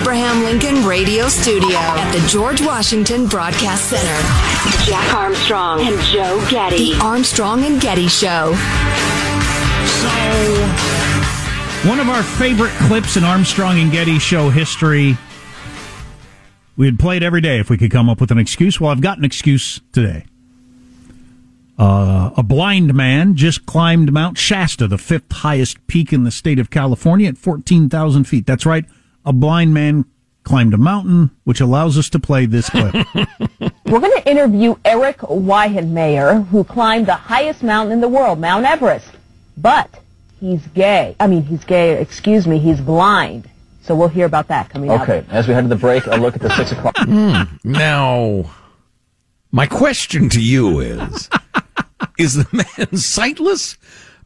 Abraham Lincoln Radio Studio at the George Washington Broadcast Center, Jack Armstrong and Joe Getty. The Armstrong and Getty Show. So, one of our favorite clips in Armstrong and Getty show history. We'd play it every day if we could come up with an excuse. Well, I've got an excuse today. Uh, a blind man just climbed Mount Shasta, the fifth highest peak in the state of California, at 14,000 feet. That's right. A blind man climbed a mountain, which allows us to play this clip. We're going to interview Eric Weihenmayer, who climbed the highest mountain in the world, Mount Everest. But he's gay. I mean, he's gay, excuse me, he's blind. So we'll hear about that coming up. Okay, as we head to the break, a look at the six o'clock. Hmm, now, my question to you is Is the man sightless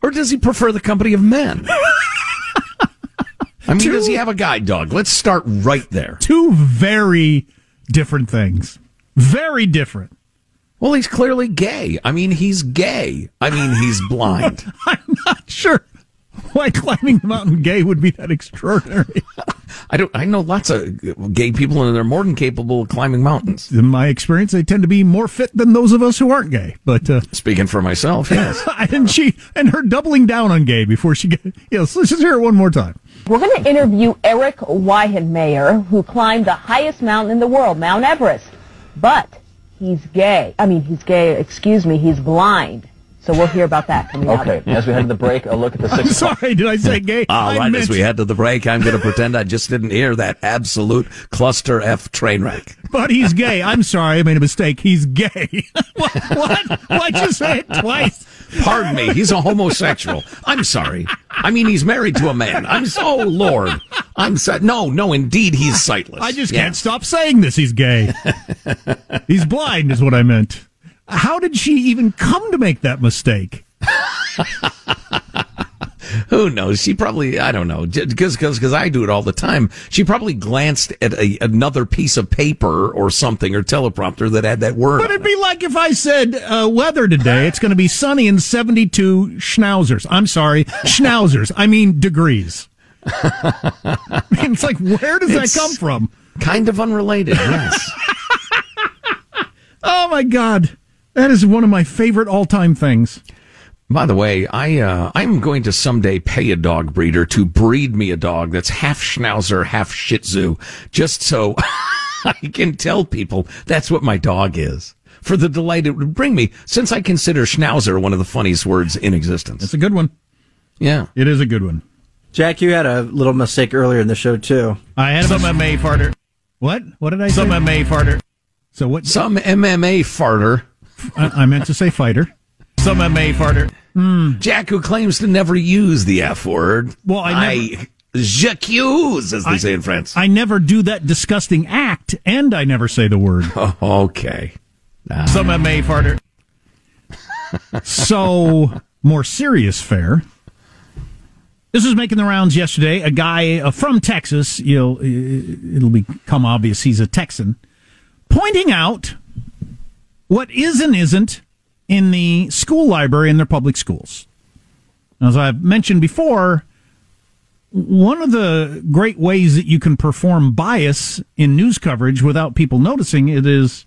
or does he prefer the company of men? I mean, does he have a guide dog? Let's start right there. Two very different things. Very different. Well, he's clearly gay. I mean, he's gay. I mean, he's blind. I'm not sure why climbing the mountain gay would be that extraordinary. I don't. I know lots of gay people, and they're more than capable of climbing mountains. In my experience, they tend to be more fit than those of us who aren't gay. But uh, speaking for myself, yes. and she and her doubling down on gay before she get. Yes, let's just hear it one more time. We're going to interview Eric Weihenmayer, who climbed the highest mountain in the world, Mount Everest. But he's gay. I mean, he's gay, excuse me, he's blind. So we'll hear about that coming up. Okay, as we head to the break, a look at the I'm six sorry, did I say gay? All I right, meant- as we head to the break, I'm going to pretend I just didn't hear that absolute cluster F train wreck. But he's gay. I'm sorry, I made a mistake. He's gay. what? what? Why'd you say it twice? Pardon me, he's a homosexual. I'm sorry. I mean, he's married to a man. I'm so, oh, Lord. I'm so, no, no, indeed, he's sightless. I just Yes. can't stop saying this. He's gay. he's blind, is what I meant. How did she even come to make that mistake? Who knows? She probably, I don't know, because because I do it all the time. She probably glanced at a, another piece of paper or something or teleprompter that had that word. But it'd be like if I said uh, weather today. It's going to be sunny and 72 schnauzers. I'm sorry, schnauzers. I mean degrees. I mean, it's like, where does It's- that come from? kind of unrelated. Yes. Oh my God. That is one of my favorite all time things. By the way, I uh, I'm going to someday pay a dog breeder to breed me a dog that's half Schnauzer, half Shih Tzu, just so I can tell people that's what my dog is. for the delight it would bring me, since I consider schnauzer one of the funniest words in existence. It's a good one. Yeah. It is a good one. Jack, you had a little mistake earlier in the show too. I had some MMA farter. What? What did I say? Some MMA farter. So what? Some MMA farter. I, I meant to say fighter. Some MMA farter. Mm. Jack, who claims to never use the F word. Well, I never. J'accuse, as they I- say in France. I never do that disgusting act, and I never say the word. Oh, okay. Nah. Some MMA farter. so, more serious fare. This was making the rounds yesterday. A guy uh, from Texas, you'll, it'll become obvious he's a Texan, pointing out what is and isn't in the school library in their public schools. As I've mentioned before, one of the great ways that you can perform bias in news coverage without people noticing it is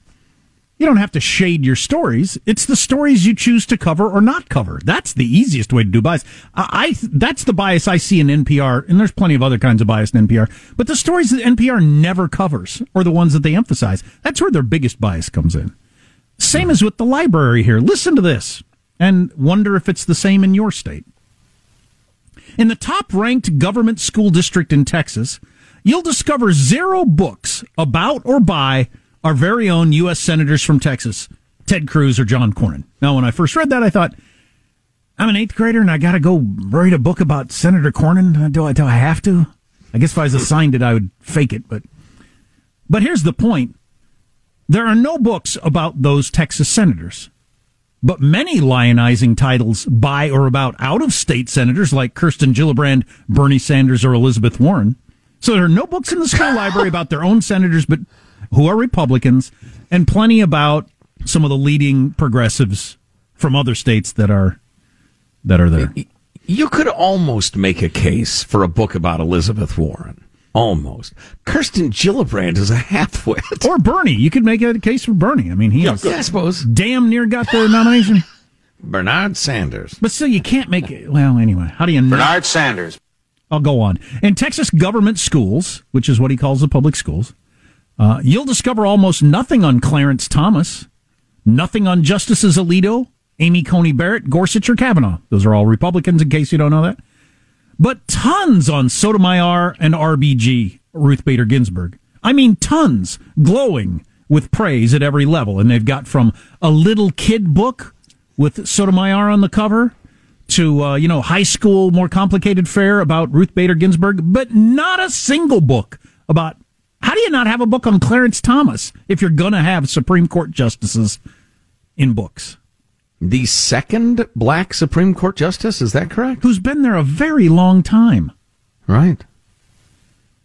you don't have to shade your stories. It's the stories you choose to cover or not cover. That's the easiest way to do bias. I, I that's the bias I see in NPR, and there's plenty of other kinds of bias in NPR. But the stories that NPR never covers, or the ones that they emphasize, that's where their biggest bias comes in. Same as with the library here. Listen to this and wonder if it's the same in your state. In the top ranked government school district in Texas, you'll discover zero books about or by our very own U.S. senators from Texas, Ted Cruz or John Cornyn. Now, when I first read that, I thought, I'm an eighth grader and I got to go read a book about Senator Cornyn. Do I, do I have to? I guess if I was assigned it, I would fake it. But, but here's the point. There are no books about those Texas senators, but many lionizing titles by or about out of state senators like Kirsten Gillibrand, Bernie Sanders, or Elizabeth Warren. So there are no books in the school library about their own senators, but who are Republicans, and plenty about some of the leading progressives from other states that are that are there. You could almost make a case for a book about Elizabeth Warren. Almost. Kirsten Gillibrand is a halfwit. Or Bernie. You could make a case for Bernie. I mean, he Yeah, I suppose. damn near got the nomination. Bernard Sanders. But still, you can't make it. Well, anyway, how do you know? Bernard Sanders. I'll go on. In Texas government schools, which is what he calls the public schools, uh, you'll discover almost nothing on Clarence Thomas, nothing on Justices Alito, Amy Coney Barrett, Gorsuch, or Kavanaugh. Those are all Republicans, in case you don't know that. But tons on Sotomayor and RBG, Ruth Bader Ginsburg. I mean, tons, glowing with praise at every level. And they've got from a little kid book with Sotomayor on the cover to, uh, you know, high school, more complicated fare about Ruth Bader Ginsburg, but not a single book about how do you not have a book on Clarence Thomas if you're going to have Supreme Court justices in books? The second black Supreme Court justice, is that correct? Who's been there a very long time. Right.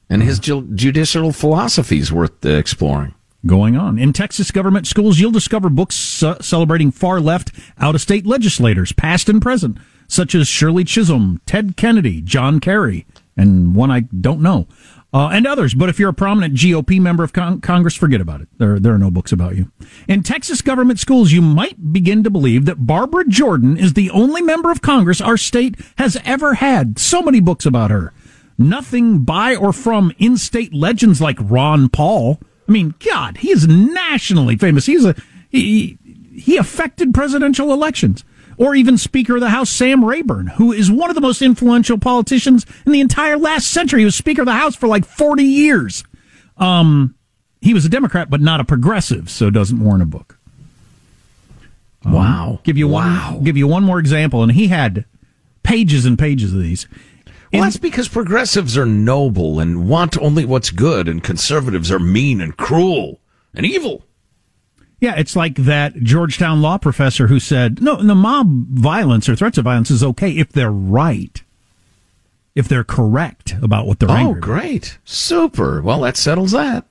And his ju- judicial philosophy is worth uh, exploring. Going on. In Texas government schools, you'll discover books uh, celebrating far left, out of state legislators, past and present, such as Shirley Chisholm, Ted Kennedy, John Kerry, and one I don't know, uh, and others. But if you're a prominent GOP member of con- Congress, forget about it. There, there are no books about you. In Texas government schools, you might begin to believe that Barbara Jordan is the only member of Congress our state has ever had. So many books about her. Nothing by or from in-state legends like Ron Paul. I mean, God, he is nationally famous. He's a he, he affected presidential elections. Or even Speaker of the House Sam Rayburn, who is one of the most influential politicians in the entire last century. He was Speaker of the House for like 40 years. Um, he was a Democrat, but not a progressive, so doesn't warrant a book. Um, Wow. Give you Wow. one. Give you one more example, and he had pages and pages of these. Well, that's because progressives are noble and want only what's good, and conservatives are mean and cruel and evil. Yeah, it's like that Georgetown law professor who said, no, the mob violence or threats of violence is okay if they're right. If they're correct about what they're Oh, about. great. Super. Well, that settles that.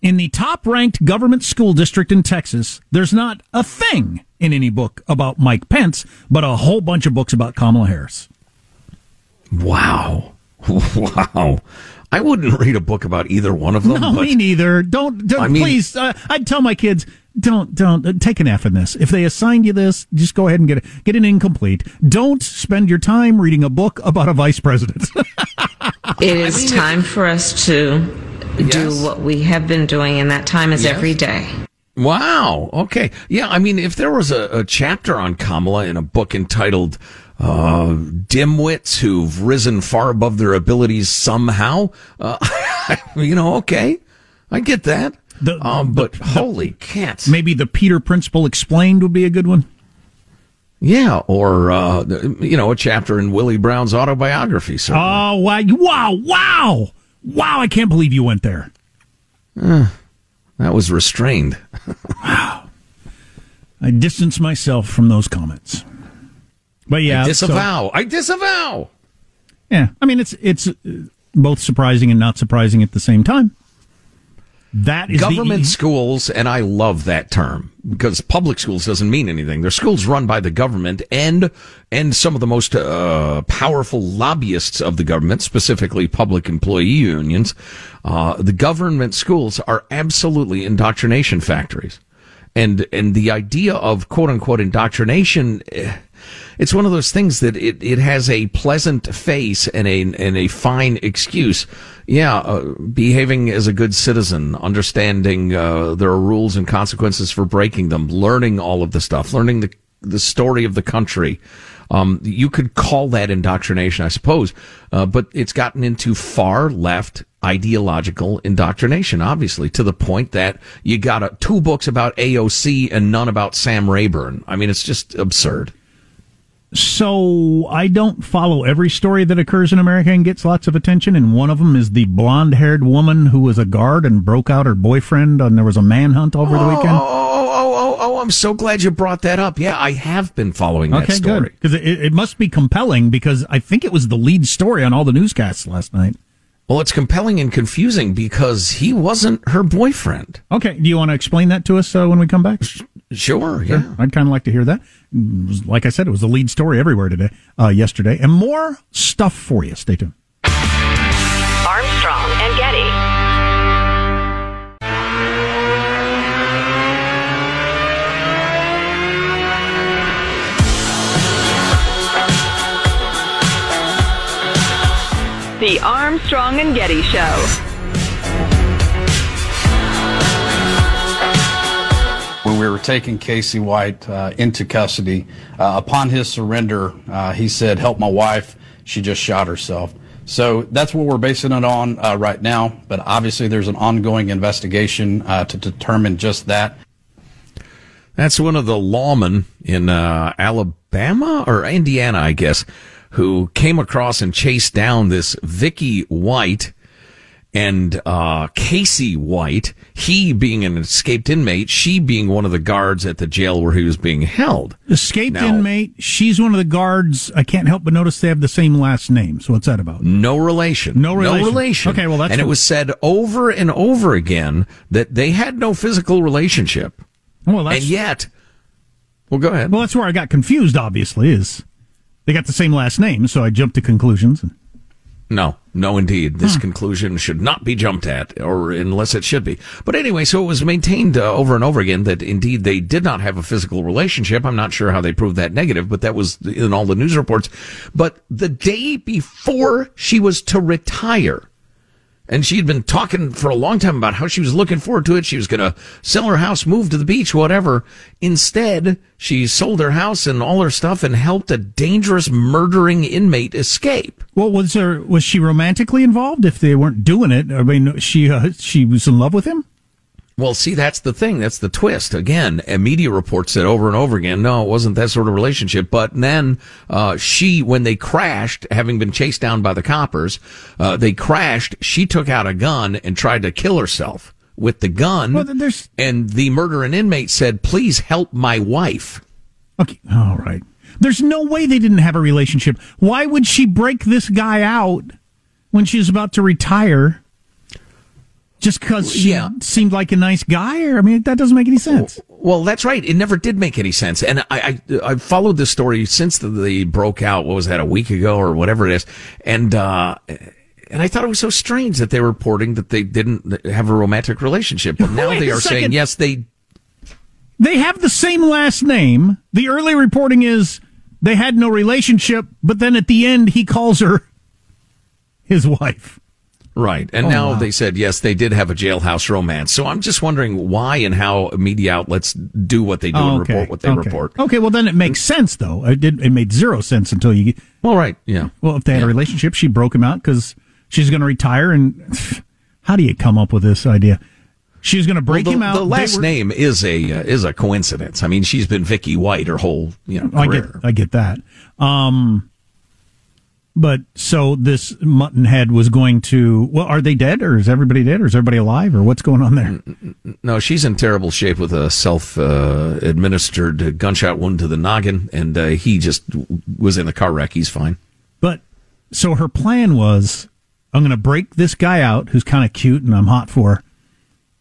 In the top ranked government school district in Texas, there's not a thing in any book about Mike Pence, but a whole bunch of books about Kamala Harris. Wow. Wow. I wouldn't read a book about either one of them. No, but me neither. Don't, don't I mean- please. Uh, I'd tell my kids, don't, don't uh, take an F in this. If they assigned you this, just go ahead and get it, get an incomplete. Don't spend your time reading a book about a vice president. It is time for us to do what we have been doing, and that time is Yes. every day. Wow. Okay. Yeah. I mean, if there was a, a chapter on Kamala in a book entitled uh, "Dimwits Who've Risen Far Above Their Abilities Somehow," uh, you know, okay, I get that. The, um, but the- holy cats. Maybe the Peter Principle explained would be a good one. Yeah, or uh, you know, a chapter in Willie Brown's autobiography. certainly. Oh wow! Wow! Wow! Wow! I can't believe you went there. Uh, that was restrained. Wow! I distance myself from those comments. But yeah, I so- disavow. I disavow. yeah, I mean it's it's uh, both surprising and not surprising at the same time. That is the- government schools, and I love that term because public schools doesn't mean anything. They're schools run by the government and and some of the most uh, powerful lobbyists of the government, specifically public employee unions. Uh, the government schools are absolutely indoctrination factories, and and the idea of quote unquote indoctrination. eh, it's one of those things that it, it has a pleasant face and a and a fine excuse. Yeah, uh, behaving as a good citizen, understanding uh, there are rules and consequences for breaking them, learning all of the stuff, learning the the story of the country. Um, you could call that indoctrination, I suppose, uh, but it's gotten into far left ideological indoctrination, obviously, to the point that you got uh, two books about AOC and none about Sam Rayburn. I mean, it's just absurd. So I don't follow every story that occurs in America and gets lots of attention. And one of them is the blonde-haired woman who was a guard and broke out her boyfriend, and there was a manhunt over the weekend. Oh, I'm so glad you brought that up. Yeah, I have been following that okay, story. Because it, it must be compelling. Because I think it was the lead story on all the newscasts last night. Well, it's compelling and confusing because he wasn't her boyfriend. Okay, do you want to explain that to us uh, when we come back? Sure, yeah. I'd kind of like to hear that. Was- Like I said, it was the lead story everywhere today, uh, yesterday, and more stuff for you. Stay tuned. Armstrong and Getty. The Armstrong and Getty Show. When we were taking Casey White uh, into custody, uh, upon his surrender, uh, he said, Help my wife. She just shot herself. So that's what we're basing it on uh, right now. But obviously, there's an ongoing investigation uh, to determine just that. That's one of the lawmen in uh, Alabama or Indiana, I guess, who came across and chased down this Vicky White and uh, Casey White. He being an escaped inmate, she being one of the guards at the jail where he was being held. Escaped Now- inmate. She's one of the guards. I can't help but notice they have the same last name. So what's that about? No relation. No relation. relation. Okay, well, that's and it was said over and over again that they had no physical relationship. Well, that's, and yet, well, go ahead. well, that's where I got confused. Obviously, is they got the same last name, so I jumped to conclusions. No, no, indeed. This conclusion should not be jumped at, or unless it should be. But anyway, so it was maintained uh, over and over again that indeed they did not have a physical relationship. I'm not sure how they proved that negative, but that was in all the news reports. But the day before she was to retire, and she had been talking for a long time about how she was looking forward to it. She was going to sell her house, move to the beach, whatever. Instead, she sold her house and all her stuff and helped a dangerous murdering inmate escape. Well, was there was she romantically involved? If they weren't doing it, I mean, she uh, she was in love with him. Well, see, that's the thing. That's the twist. Again, a media report said over and over again, no, it wasn't that sort of relationship. But then, uh, she, when they crashed, having been chased down by the coppers, uh, they crashed. She took out a gun and tried to kill herself with the gun. Well, then there's- and the murdering inmate said, please help my wife. Okay, all right. There's no way they didn't have a relationship. Why would she break this guy out when she was about to retire? Just because she Yeah. seemed like a nice guy? Or I mean, that doesn't make any sense. Well, that's right. It never did make any sense. And I, I, I followed this story since the, they broke out. What was that, a week ago or whatever it is? And, uh, and I thought it was so strange that they were reporting that they didn't have a romantic relationship. But now Wait they are saying, yes, they, They have the same last name. The early reporting is they had no relationship, but then at the end he calls her his wife. Right. And Oh, now wow. they said, yes, they did have a jailhouse romance. So I'm just wondering why and how media outlets do what they do and okay. report what they okay. report. Okay, well then it makes sense though. It did. It made zero sense until you. Well, right. Yeah. Well, if they had a relationship, she broke him out because she's going to retire. And how do you come up with this idea? She's going to break Well, the, him out. The last were- name is a uh, is a coincidence. I mean, she's been Vicky White her whole you know I get, career. I get that. Um, but so this Muttonhead was going to. Well, are they dead, or is everybody dead, or is everybody alive, or what's going on there? No, she's in terrible shape with a self uh, administered gunshot wound to the noggin, and uh, he just was in a car wreck. He's fine. But so her plan was, I'm going to break this guy out who's kind of cute and I'm hot for,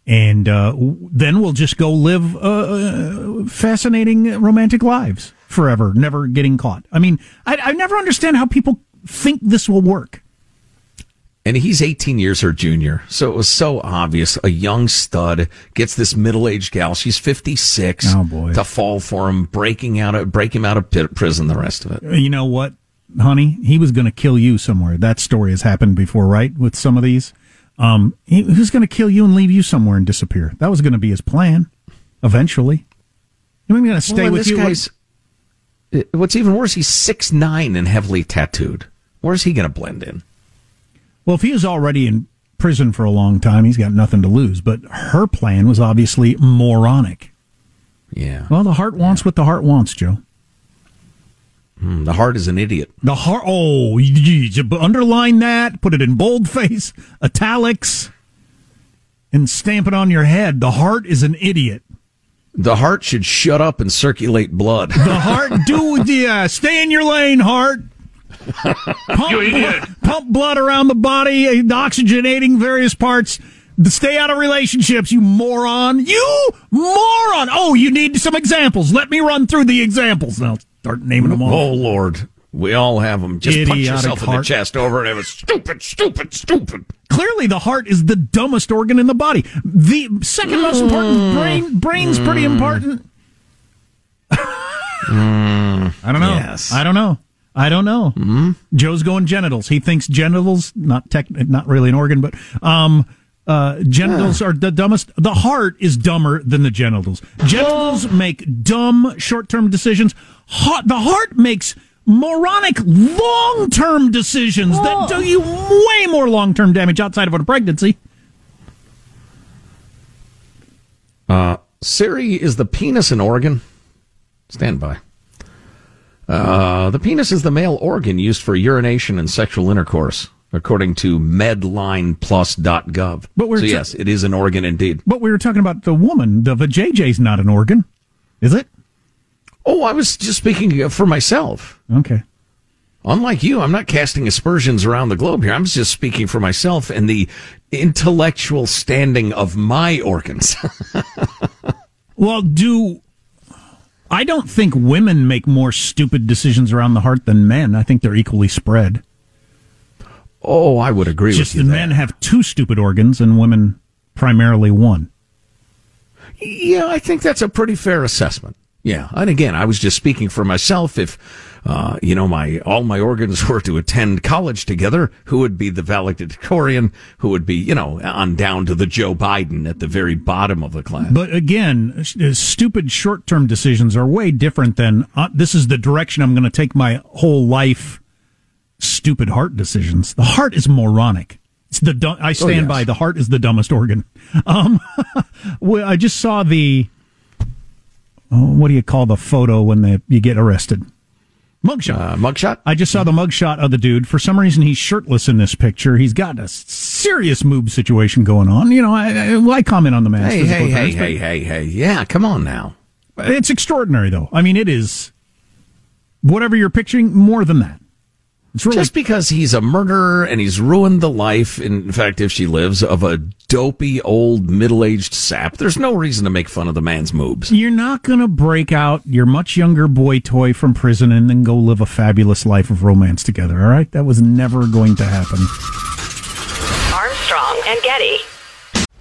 and uh, then we'll just go live uh, uh, fascinating romantic lives forever, never getting caught. I mean, I, I never understand how people think this will work. And he's 18 years her junior. So it was so obvious. A young stud gets this middle aged gal. She's 56. Oh, boy. To fall for him, breaking out of, break him out of prison, the rest of it. You know what, honey? He was going to kill you somewhere. That story has happened before, right? With some of these, um, he, was going to kill you and leave you somewhere and disappear. That was going to be his plan. Eventually, wasn't going to stay Well, with you. guy's- what's even worse, he's 6'9 and heavily tattooed. Where's he going to blend in? Well, if he was already in prison for a long time, he's got nothing to lose. But her plan was obviously moronic. Yeah. Well, the heart wants what the heart wants, Joe. Hmm, the heart is an idiot. The heart. Oh, you, you underline that, put it in boldface, italics, and stamp it on your head. The heart is an idiot. The heart should shut up and circulate blood. The heart, do the uh, stay in your lane, heart. Pump, You idiot. pump blood around the body, oxygenating various parts. Stay out of relationships, you moron. You moron. Oh, you need some examples. Let me run through the examples. Now start naming them all. Oh Lord, we all have them. Just punch Idiotic yourself in the chest over and have a stupid, stupid, stupid. Clearly, the heart is the dumbest organ in the body. The second most important hmm. brain. Brain's pretty hmm. important. Hmm. I don't know. Yes. I don't know. I don't know. Mm-hmm. Joe's going genitals. He thinks genitals not tech, not really an organ, but um, uh, genitals are the dumbest. The heart is dumber than the genitals. Genitals make dumb short-term decisions. Heart, the heart makes moronic long-term decisions that do you way more long-term damage outside of a pregnancy. Uh, Siri, is the penis an organ? Stand by. Uh, the penis is the male organ used for urination and sexual intercourse, according to medlineplus.gov. But we're so, yes, it is an organ indeed. But we were talking about the woman. The vajayjay's not an organ, is it? Oh, I was just speaking for myself. Okay. Unlike you, I'm not casting aspersions around the globe here. I'm just speaking for myself and the intellectual standing of my organs. Well, do I don't think women make more stupid decisions around the heart than men. I think they're equally spread. oh, I would agree Just with the men have two stupid organs and women primarily one. Yeah, I think that's a pretty fair assessment. Yeah, and again, I was just speaking for myself. If uh, you know, my all my organs were to attend college together, who would be the valedictorian? Who would be, you know, on down to the Joe Biden at the very bottom of the class? But again, uh, stupid short-term decisions are way different than uh, this is the direction I'm going to take my whole life. Stupid heart decisions. The heart is moronic. It's the du- I stand yes. by the heart is the dumbest organ. Um, I just saw the oh, what do you call the photo when they, you get arrested? Mugshot. Uh, mugshot. I just saw the mugshot of the dude. For some reason, he's shirtless in this picture. He's got a serious moob situation going on. You know, I, I, I comment on the man's Hey, hey, hey, hey, hey, hey! Yeah, come on now. it's extraordinary, though. I mean, it is whatever you're picturing, more than that. It's really Just because he's a murderer and he's ruined the life, in fact, if she lives, of a dopey old middle-aged sap, there's no reason to make fun of the man's moves. you're not going to break out your much younger boy toy from prison and then go live a fabulous life of romance together. All right, that was never going to happen. Armstrong and Getty.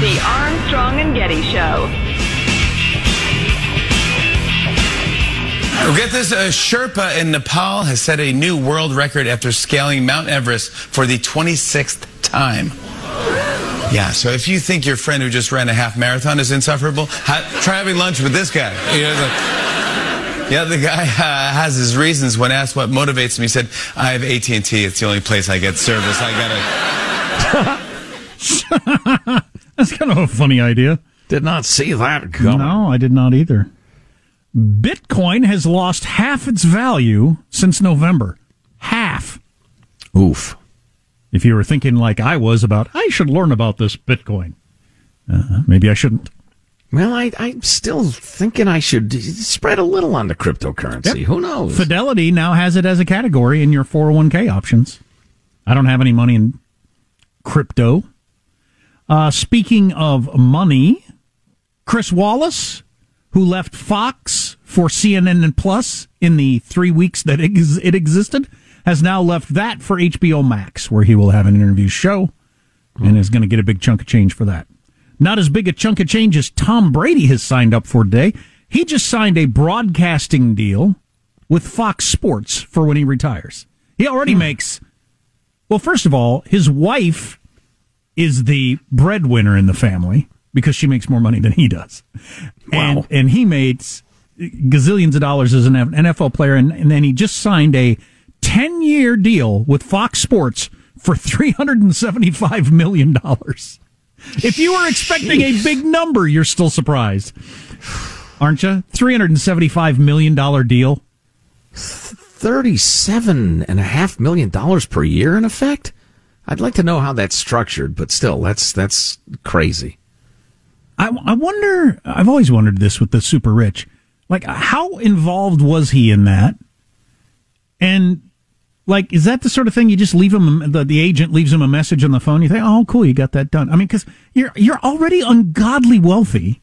The Armstrong and Getty Show. Well, get this, a Sherpa in Nepal has set a new world record after scaling Mount Everest for the 26th time. Yeah, so if you think your friend who just ran a half marathon is insufferable, ha- try having lunch with this guy. You know, the, yeah, the guy uh, has his reasons. When asked what motivates him, he said, "I have AT and T. It's the only place I get service. I gotta." That's kind of a funny idea. Did not see that coming. No, I did not either. Bitcoin has lost half its value since November. Half. Oof. If you were thinking like I was about, I should learn about this Bitcoin. Uh, maybe I shouldn't. Well, I, I'm still thinking I should spread a little on the cryptocurrency. Yep. Who knows? Fidelity now has it as a category in your 401k options. I don't have any money in crypto. Uh, speaking of money, Chris Wallace, who left Fox for CNN and Plus in the three weeks that it existed, has now left that for HBO Max, where he will have an interview show and is going to get a big chunk of change for that. Not as big a chunk of change as Tom Brady has signed up for today. He just signed a broadcasting deal with Fox Sports for when he retires. He already makes, well, first of all, his wife is the breadwinner in the family because she makes more money than he does. And, and he makes gazillions of dollars as an NFL player. And, and then he just signed a 10 year deal with Fox Sports for $375 million. If you were expecting a big number, you're still surprised, aren't you? $375 million deal. Thirty-seven and a half million dollars per year, in effect. I'd like to know how that's structured, but still, that's that's crazy. I, I wonder. I've always wondered this with the super rich. Like, how involved was he in that? And like, is that the sort of thing you just leave him? The, the agent leaves him a message on the phone. You think, oh, cool, you got that done. I mean, because you're you're already ungodly wealthy.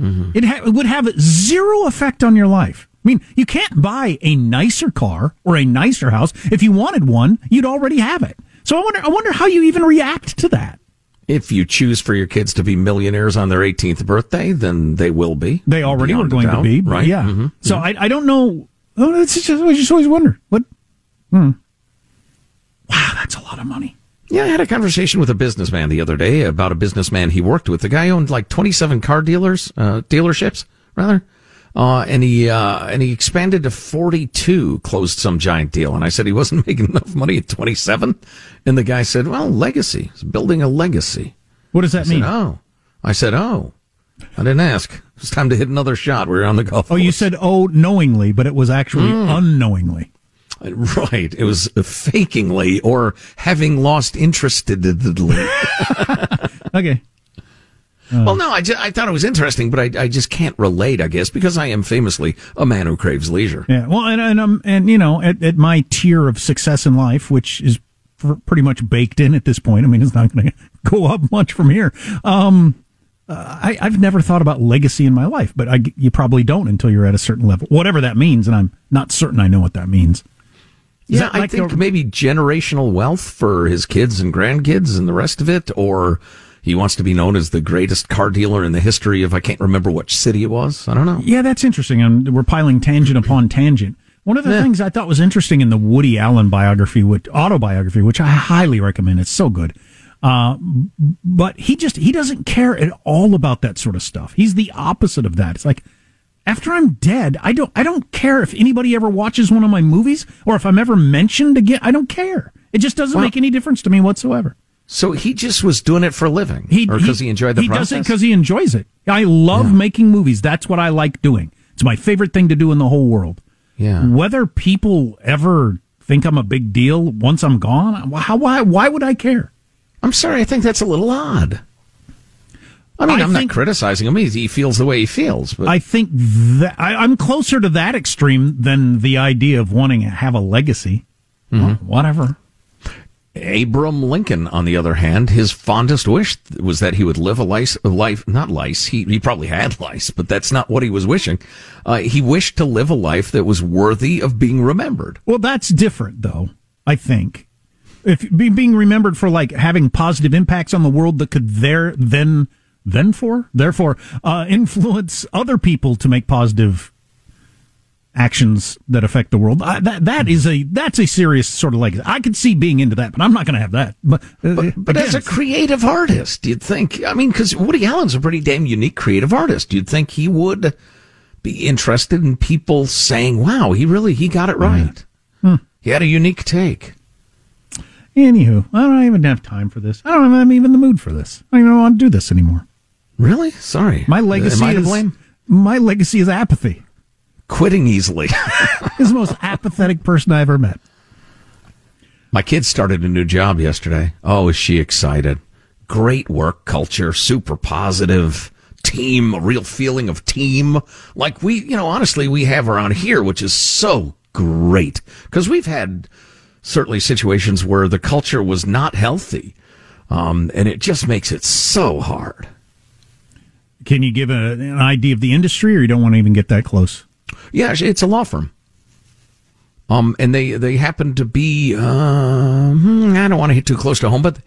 Mm-hmm. It, ha- it would have zero effect on your life. I mean, you can't buy a nicer car or a nicer house. If you wanted one, you'd already have it. So I wonder, I wonder how you even react to that. If you choose for your kids to be millionaires on their 18th birthday, then they will be. They already were Beyond a going to be, right? Yeah. Mhm. So I, I don't know. Oh, it's just, I just always wonder what. Hmm. Wow, that's a lot of money. Yeah, I had a conversation with a businessman the other day about a businessman he worked with. The guy owned like 27 car dealers, uh, dealerships, rather. Uh, and he, uh, and he expanded to 42, closed some giant deal. And I said he wasn't making enough money at 27. And the guy said, well, legacy. He's building a legacy. What does that I said, mean? oh. I said, oh. I didn't ask. It's time to hit another shot. We were on the golf Oh, you said oh knowingly, but it was actually Mm. unknowingly. Right. It was fakingly or having lost interestedly. Okay. Well, no, I, ju- I thought it was interesting, but I, I just can't relate, I guess, because I am famously a man who craves leisure. Yeah. Well, and and, um, and you know, at, at my tier of success in life, which is pr- pretty much baked in at this point. I mean, it's not going to go up much from here. Um, uh, I, I've never thought about legacy in my life, but I, you probably don't until you're at a certain level, whatever that means, and I'm not certain I know what that means. Is Yeah, that I think the- maybe generational wealth for his kids and grandkids and the rest of it, or he wants to be known as the greatest car dealer in the history of I can't remember which city it was. I don't know. Yeah, that's interesting. And we're piling tangent upon tangent. One of the things I thought was interesting in the Woody Allen biography, which, autobiography, which I highly recommend. It's so good. Uh, but he just he doesn't care at all about that sort of stuff. He's the opposite of that. It's like after I'm dead, I don't I don't care if anybody ever watches one of my movies or if I'm ever mentioned again. I don't care. It just doesn't Well- make any difference to me whatsoever. So he just was doing it for a living, or because he, enjoyed the he process. does it because he enjoys it. I love making movies. That's what I like doing. It's my favorite thing to do in the whole world. Yeah. Whether people ever think I'm a big deal once I'm gone, how why why would I care? I'm sorry, I think that's a little odd. I mean, I I'm think- not criticizing him. He, he feels the way he feels, but I think that I, I'm closer to that extreme than the idea of wanting to have a legacy. Mm-hmm. Well, whatever. Abraham Lincoln, on the other hand, his fondest wish was that he would live a life, life not lice. He, he probably had lice, but that's not what he was wishing. Uh, he wished to live a life that was worthy of being remembered. Well, that's different, though. I think if being remembered for like having positive impacts on the world that could there then then for therefore uh, influence other people to make positive actions that affect the world. I, that that is a that's a serious sort of legacy. I could see being into that, but I'm not going to have that. But uh, But, but again, as a creative artist, you'd think, I mean, because Woody Allen's a pretty damn unique creative artist. You'd think he would be interested in people saying, wow, he really, he got it right. Hmm. He had a unique take. Anywho, I don't even have time for this. I don't I'm even in the mood for this. I don't even want to do this anymore. Really? Sorry. My legacy Am I to is blame? my legacy is apathy. Quitting easily. He's the most apathetic person I ever met. My kid started a new job yesterday. Oh, is she excited? Great work culture, super positive team, a real feeling of team. Like we, you know, honestly, we have around here, which is so great because we've had certainly situations where the culture was not healthy. Um, and it just makes it so hard. Can you give a, an idea of the industry, or you don't want to even get that close? Yeah, it's a law firm. Um, and they they happen to be. Uh, hmm, I don't want to hit too close to home, but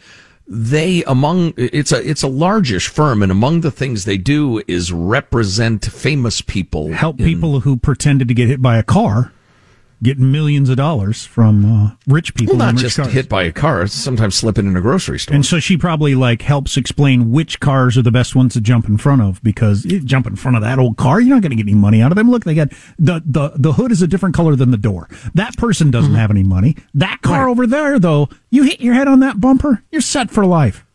they among it's a it's a largish firm, and among the things they do is represent famous people, Help in- people who pretended to get hit by a car get millions of dollars from uh, rich people. Well, not just cars. hit by a car, sometimes slipping in a grocery store. And so she probably like helps explain which cars are the best ones to jump in front of because you jump in front of that old car, you're not going to get any money out of them. Look, they got the, the, the hood is a different color than the door. That person doesn't have any money. That car over there, though, you hit your head on that bumper, you're set for life.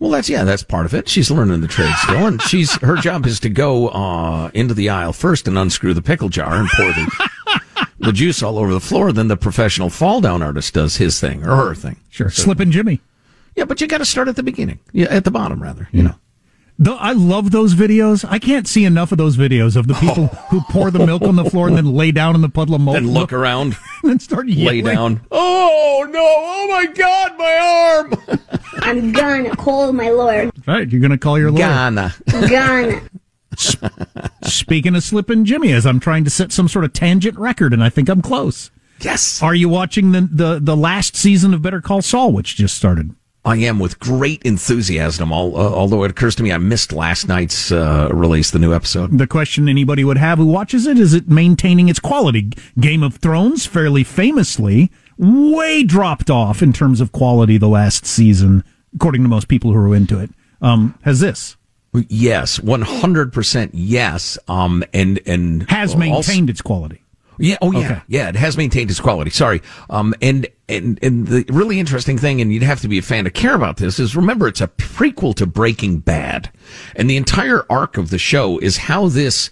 Well, that's yeah, that's part of it. She's learning the trade still, and she's her job is to go uh, into the aisle first and unscrew the pickle jar and pour the the juice all over the floor. Then the professional fall down artist does his thing or her thing. Sure, slipping Jimmy. Yeah, but you got to start at the beginning. Yeah, at the bottom rather. You know. Though I love those videos. I can't see enough of those videos of the people who pour the milk on the floor and then lay down in the puddle of milk. Then look around, and then start lay down. Oh no! Oh my God, my arm! I'm gonna call my lawyer. Right, you're going to call your lawyer. Ghana. Gonna. Speaking of slipping Jimmy, as I'm trying to set some sort of tangent record, and I think I'm close. Yes. Are you watching the, the, the last season of Better Call Saul, which just started? I am with great enthusiasm. All, uh, although it occurs to me I missed last night's uh, release, the new episode. The question anybody would have who watches it is it maintaining its quality? Game of Thrones, fairly famously, way dropped off in terms of quality the last season, according to most people who are into it. Um, has this? Yes, one hundred percent. Yes, um, and and has maintained also, its quality. Yeah. Oh, yeah. Okay. Yeah. It has maintained its quality. Sorry. Um, and, and, and the really interesting thing, and you'd have to be a fan to care about this, is remember it's a prequel to Breaking Bad. And the entire arc of the show is how this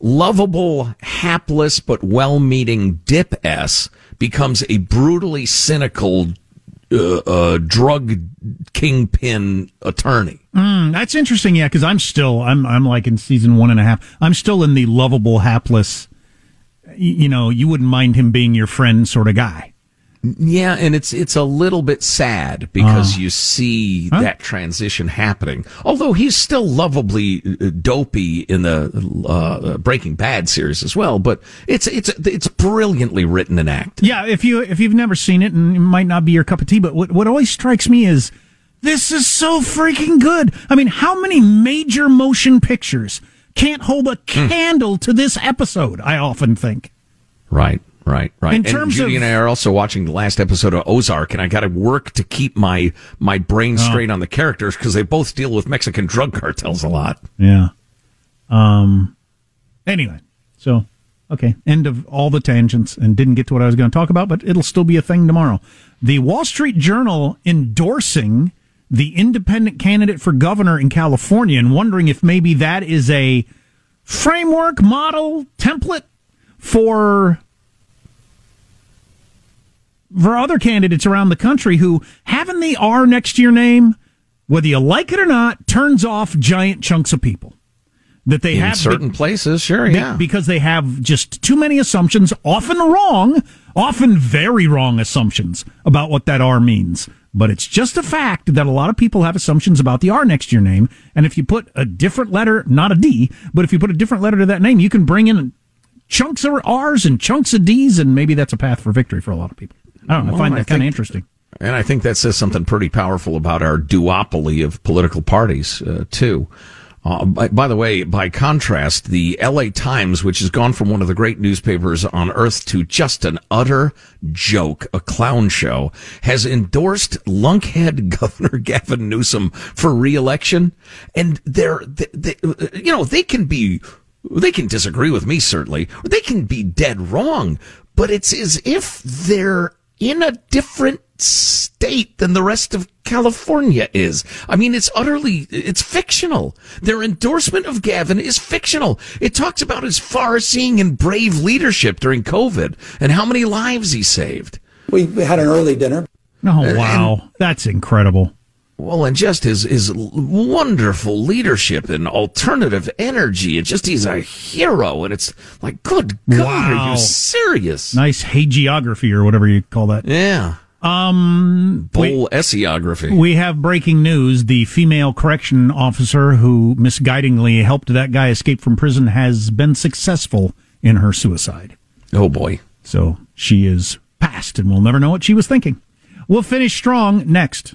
lovable, hapless, but well-meaning dip S becomes a brutally cynical, uh, uh, drug kingpin attorney. Mm, that's interesting. Yeah. Cause I'm still, I'm, I'm like in season one and a half. I'm still in the lovable, hapless, you know, you wouldn't mind him being your friend sort of guy. Yeah, and it's it's a little bit sad because uh, you see huh? that transition happening. Although he's still lovably uh, dopey in the uh, Breaking Bad series as well, but it's it's it's brilliantly written and acted. Yeah, if you if you've never seen it and it might not be your cup of tea, but what what always strikes me is this is so freaking good. I mean, how many major motion pictures can't hold a hmm. candle mm. to this episode, I often think. Right, right, right. In terms and Judy of, and I are also watching the last episode of Ozark, and I got to work to keep my my brain oh. straight on the characters because they both deal with Mexican drug cartels a lot. Yeah. Um. Anyway, so okay, end of all the tangents, and didn't get to what I was going to talk about, but it'll still be a thing tomorrow. The Wall Street Journal endorsing the independent candidate for governor in California and wondering if maybe that is a framework, model, template for for other candidates around the country who having the R next to your name, whether you like it or not, turns off giant chunks of people. That they in have certain places, sure, yeah, because they have just too many assumptions, often wrong, often very wrong assumptions about what that R means. But it's just a fact that a lot of people have assumptions about the R next to your name. And if you put a different letter, not a D, but if you put a different letter to that name, you can bring in chunks of R's and chunks of D's, and maybe that's a path for victory for a lot of people. I don't know. Well, I find that kind of interesting. And I think that says something pretty powerful about our duopoly of political parties, uh, too. Uh, by, by, the way, by contrast, the LA Times, which has gone from one of the great newspapers on earth to just an utter joke, a clown show, has endorsed lunkhead Governor Gavin Newsom for reelection. And they're, they, they, you know, they can be, they can disagree with me, certainly. They can be dead wrong, but it's as if they're in a different state than the rest of California is. I mean, it's utterly, it's fictional. Their endorsement of Gavin is fictional. It talks about his far seeing and brave leadership during COVID and how many lives he saved. We had an early dinner. Oh, wow. And, That's incredible. Well, and just his his wonderful leadership and alternative energy, and just he's a hero. And it's like, good God, wow. are you serious? Nice hagiography or whatever you call that. Yeah. Um, Bowl esseography. We have breaking news. The female correction officer who misguidingly helped that guy escape from prison has been successful in her suicide. Oh boy. So she is passed and we'll never know what she was thinking. We'll finish strong next.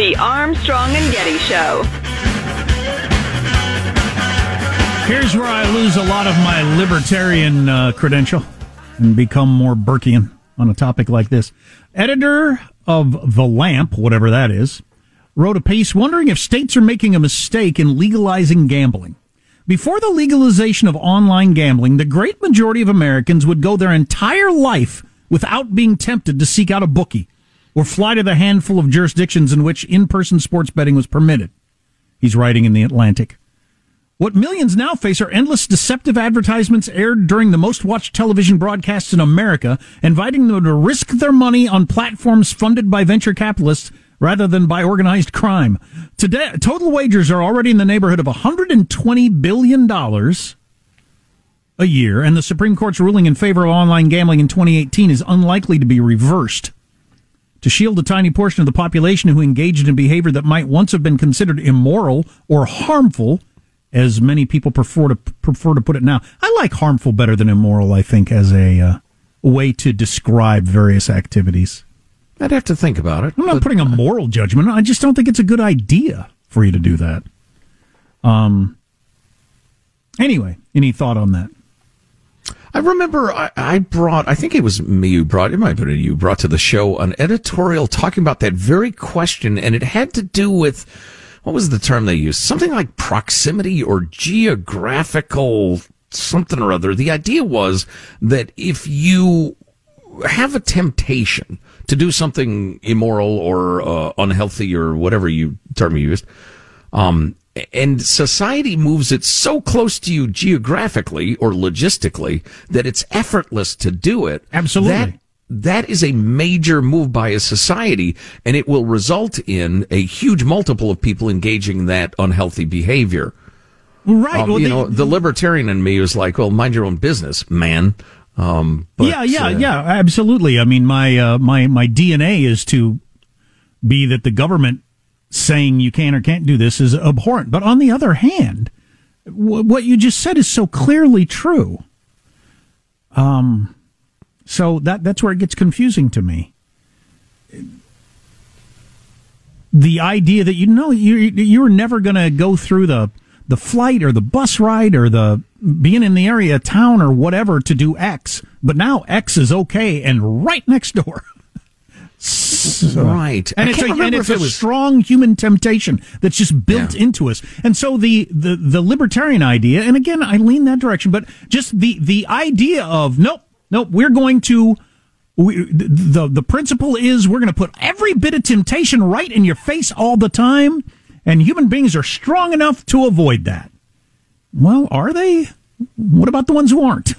The Armstrong and Getty Show. Here's where I lose a lot of my libertarian uh, credential and become more Burkean on a topic like this. Editor of The Lamp, whatever that is, wrote a piece wondering if states are making a mistake in legalizing gambling. Before the legalization of online gambling, the great majority of Americans would go their entire life without being tempted to seek out a bookie or fly to the handful of jurisdictions in which in person sports betting was permitted. He's writing in The Atlantic. What millions now face are endless deceptive advertisements aired during the most watched television broadcasts in America, inviting them to risk their money on platforms funded by venture capitalists rather than by organized crime. Today, total wagers are already in the neighborhood of $120 billion a year, and the Supreme Court's ruling in favor of online gambling in 2018 is unlikely to be reversed to shield a tiny portion of the population who engaged in behavior that might once have been considered immoral or harmful, as many people prefer to prefer to put it now. I like harmful better than immoral. I think as a uh, way to describe various activities. I'd have to think about it. I'm not putting a moral judgment. I just don't think it's a good idea for you to do that. Um. Anyway, any thought on that? I remember I, I, brought, I think it was me who brought, it might have been you brought to the show an editorial talking about that very question, and it had to do with, what was the term they used? Something like proximity or geographical something or other. The idea was that if you have a temptation to do something immoral or uh, unhealthy or whatever you term you used, um, and society moves it so close to you geographically or logistically that it's effortless to do it. Absolutely. That, that is a major move by a society, and it will result in a huge multiple of people engaging in that unhealthy behavior. Right. Um, well, you they- know, the libertarian in me was like, well, mind your own business, man. Um, but, yeah, yeah, uh, yeah, absolutely. I mean, my uh, my my DNA is to be that the government saying you can or can't do this is abhorrent. But on the other hand, w- what you just said is so clearly true. Um, so that that's where it gets confusing to me. The idea that you know you you were never going to go through the the flight or the bus ride or the being in the area, town or whatever to do X. But now X is okay and right next door. So- Right. and I it's a, and it's a it was- strong human temptation that's just built into us. And so the, the the libertarian idea, and again, I lean that direction, but just the the idea of nope, nope, we're going to. We, the the principle is we're going to put every bit of temptation right in your face all the time, and human beings are strong enough to avoid that. Well, are they? What about the ones who aren't?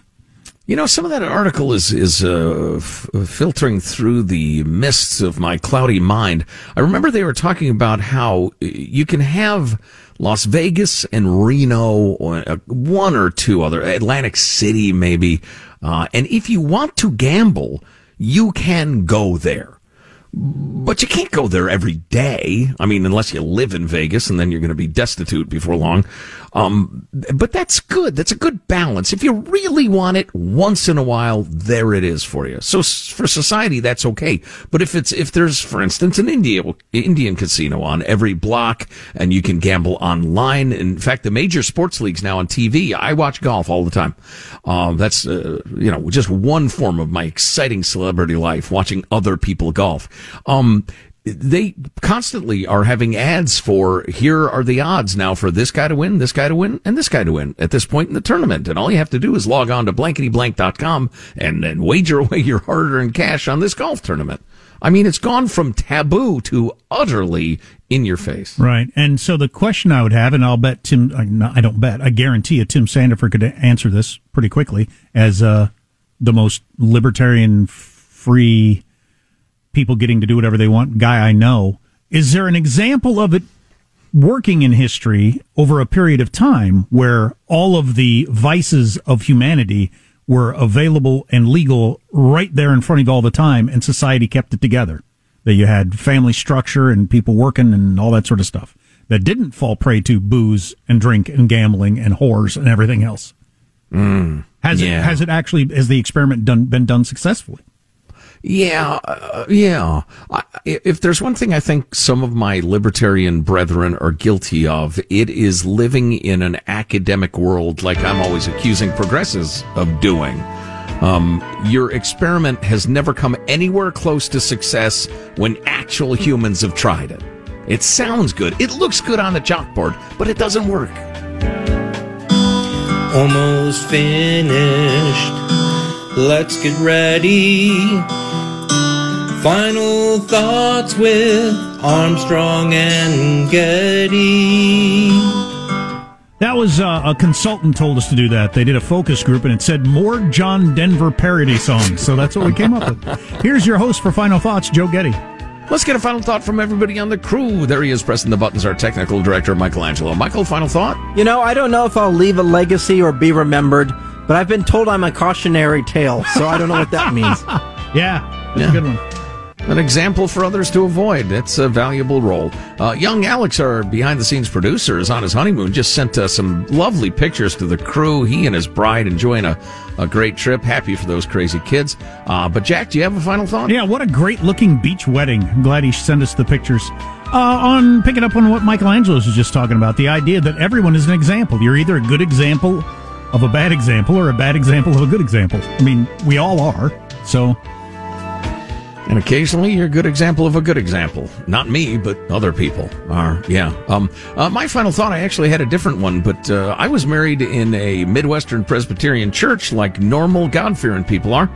You know, some of that article is is uh, f- filtering through the mists of my cloudy mind. I remember they were talking about how uh, you can have Las Vegas and Reno, or uh, one or two other Atlantic City, maybe. Uh, and if you want to gamble, you can go there. But you can't go there every day. I mean, unless you live in Vegas, and then you're going to be destitute before long. Um, but that's good. That's a good balance. If you really want it once in a while, there it is for you. So for society, that's okay. But if it's if there's, for instance, an India, Indian casino on every block, and you can gamble online. In fact, the major sports leagues now on TV. I watch golf all the time. Um, that's uh, you know just one form of my exciting celebrity life, watching other people golf. Um, they constantly are having ads for here are the odds now for this guy to win, this guy to win, and this guy to win at this point in the tournament. And all you have to do is log on to blanketyblank.com and then wager away your hard earned cash on this golf tournament. I mean, it's gone from taboo to utterly in your face. Right. And so the question I would have, and I'll bet Tim, I don't bet, I guarantee you Tim Sandefur could answer this pretty quickly as uh, the most libertarian free people getting to do whatever they want guy I know. Is there an example of it working in history over a period of time where all of the vices of humanity were available and legal right there in front of you all the time and society kept it together? That you had family structure and people working and all that sort of stuff that didn't fall prey to booze and drink and gambling and whores and everything else. Mm, Has yeah. it has it actually has the experiment done been done successfully? Yeah, uh, yeah. I, if there's one thing I think some of my libertarian brethren are guilty of, it is living in an academic world like I'm always accusing progressives of doing. Um, your experiment has never come anywhere close to success when actual humans have tried it. It sounds good. It looks good on the chalkboard, but it doesn't work. Almost finished. Let's get ready. Final thoughts with Armstrong and Getty. That was uh, a consultant told us to do that. They did a focus group and it said more John Denver parody songs. So that's what we came up with. Here's your host for Final Thoughts, Joe Getty. Let's get a final thought from everybody on the crew. There he is, pressing the buttons. Our technical director, Michelangelo. Michael, final thought. You know, I don't know if I'll leave a legacy or be remembered, but I've been told I'm a cautionary tale, so I don't know what that means. Yeah, that's a good one. An example for others to avoid. It's a valuable role. Uh, young Alex, our behind the scenes producer, is on his honeymoon. Just sent uh, some lovely pictures to the crew. He and his bride enjoying a, a great trip. Happy for those crazy kids. Uh, but Jack, do you have a final thought? Yeah, what a great looking beach wedding. I'm glad he sent us the pictures. Uh, on picking up on what Michelangelo was just talking about, the idea that everyone is an example. You're either a good example of a bad example or a bad example of a good example. I mean, we all are. So And occasionally, you're a good example of a good example. Not me, but other people are. Yeah. Um, uh, my final thought, I actually had a different one, but uh, I was married in a Midwestern Presbyterian church like normal God fearing people are.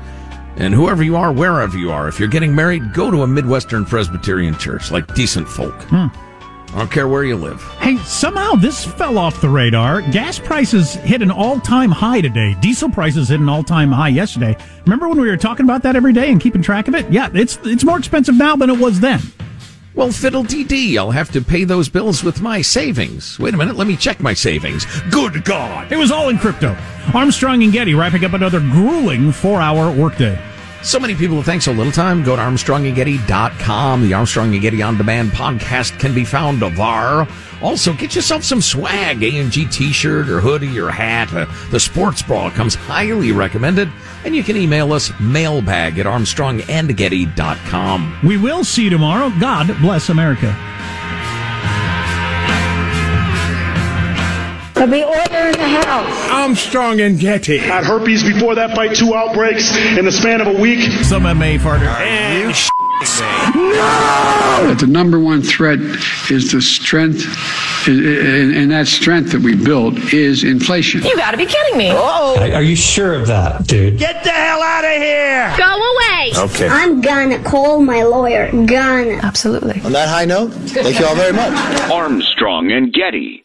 And whoever you are, wherever you are, if you're getting married, go to a Midwestern Presbyterian church like decent folk. I don't care where you live. Hey, somehow this fell off the radar. Gas prices hit an all-time high today. Diesel prices hit an all-time high yesterday. Remember when we were talking about that every day and keeping track of it? Yeah, it's it's more expensive now than it was then. Well, fiddle dee dee, I'll have to pay those bills with my savings. Wait a minute, let me check my savings. Good God! It was all in crypto. Armstrong and Getty wrapping up another grueling four-hour workday. So many people thanks so little time. Go to ArmstrongandGetty.com. The Armstrong and Getty On Demand podcast can be found there. Also, get yourself some swag, AMG t-shirt or hoodie or hat. Uh, the sports bra comes highly recommended. And you can email us mailbag at ArmstrongandGetty.com. We will see you tomorrow. God bless America. There'll be order in the house. Armstrong and Getty. Had herpes before that fight, two outbreaks in the span of a week. Some MMA fighter. And no! That the number one threat is the strength, and and that strength that we built is inflation. You gotta be kidding me. Oh. Are you sure of that, dude? Get the hell out of here! Go away. Okay. I'm gonna call my lawyer. Gonna. Absolutely. On that high note, thank you all very much. Armstrong and Getty.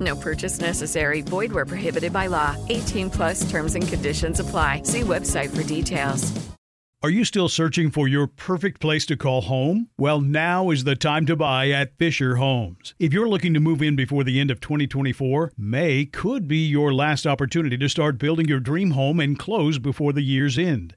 No purchase necessary. Void where prohibited by law. 18 plus terms and conditions apply. See website for details. Are you still searching for your perfect place to call home? Well, now is the time to buy at Fischer Homes. If you're looking to move in before the end of 2024, May could be your last opportunity to start building your dream home and close before the year's end.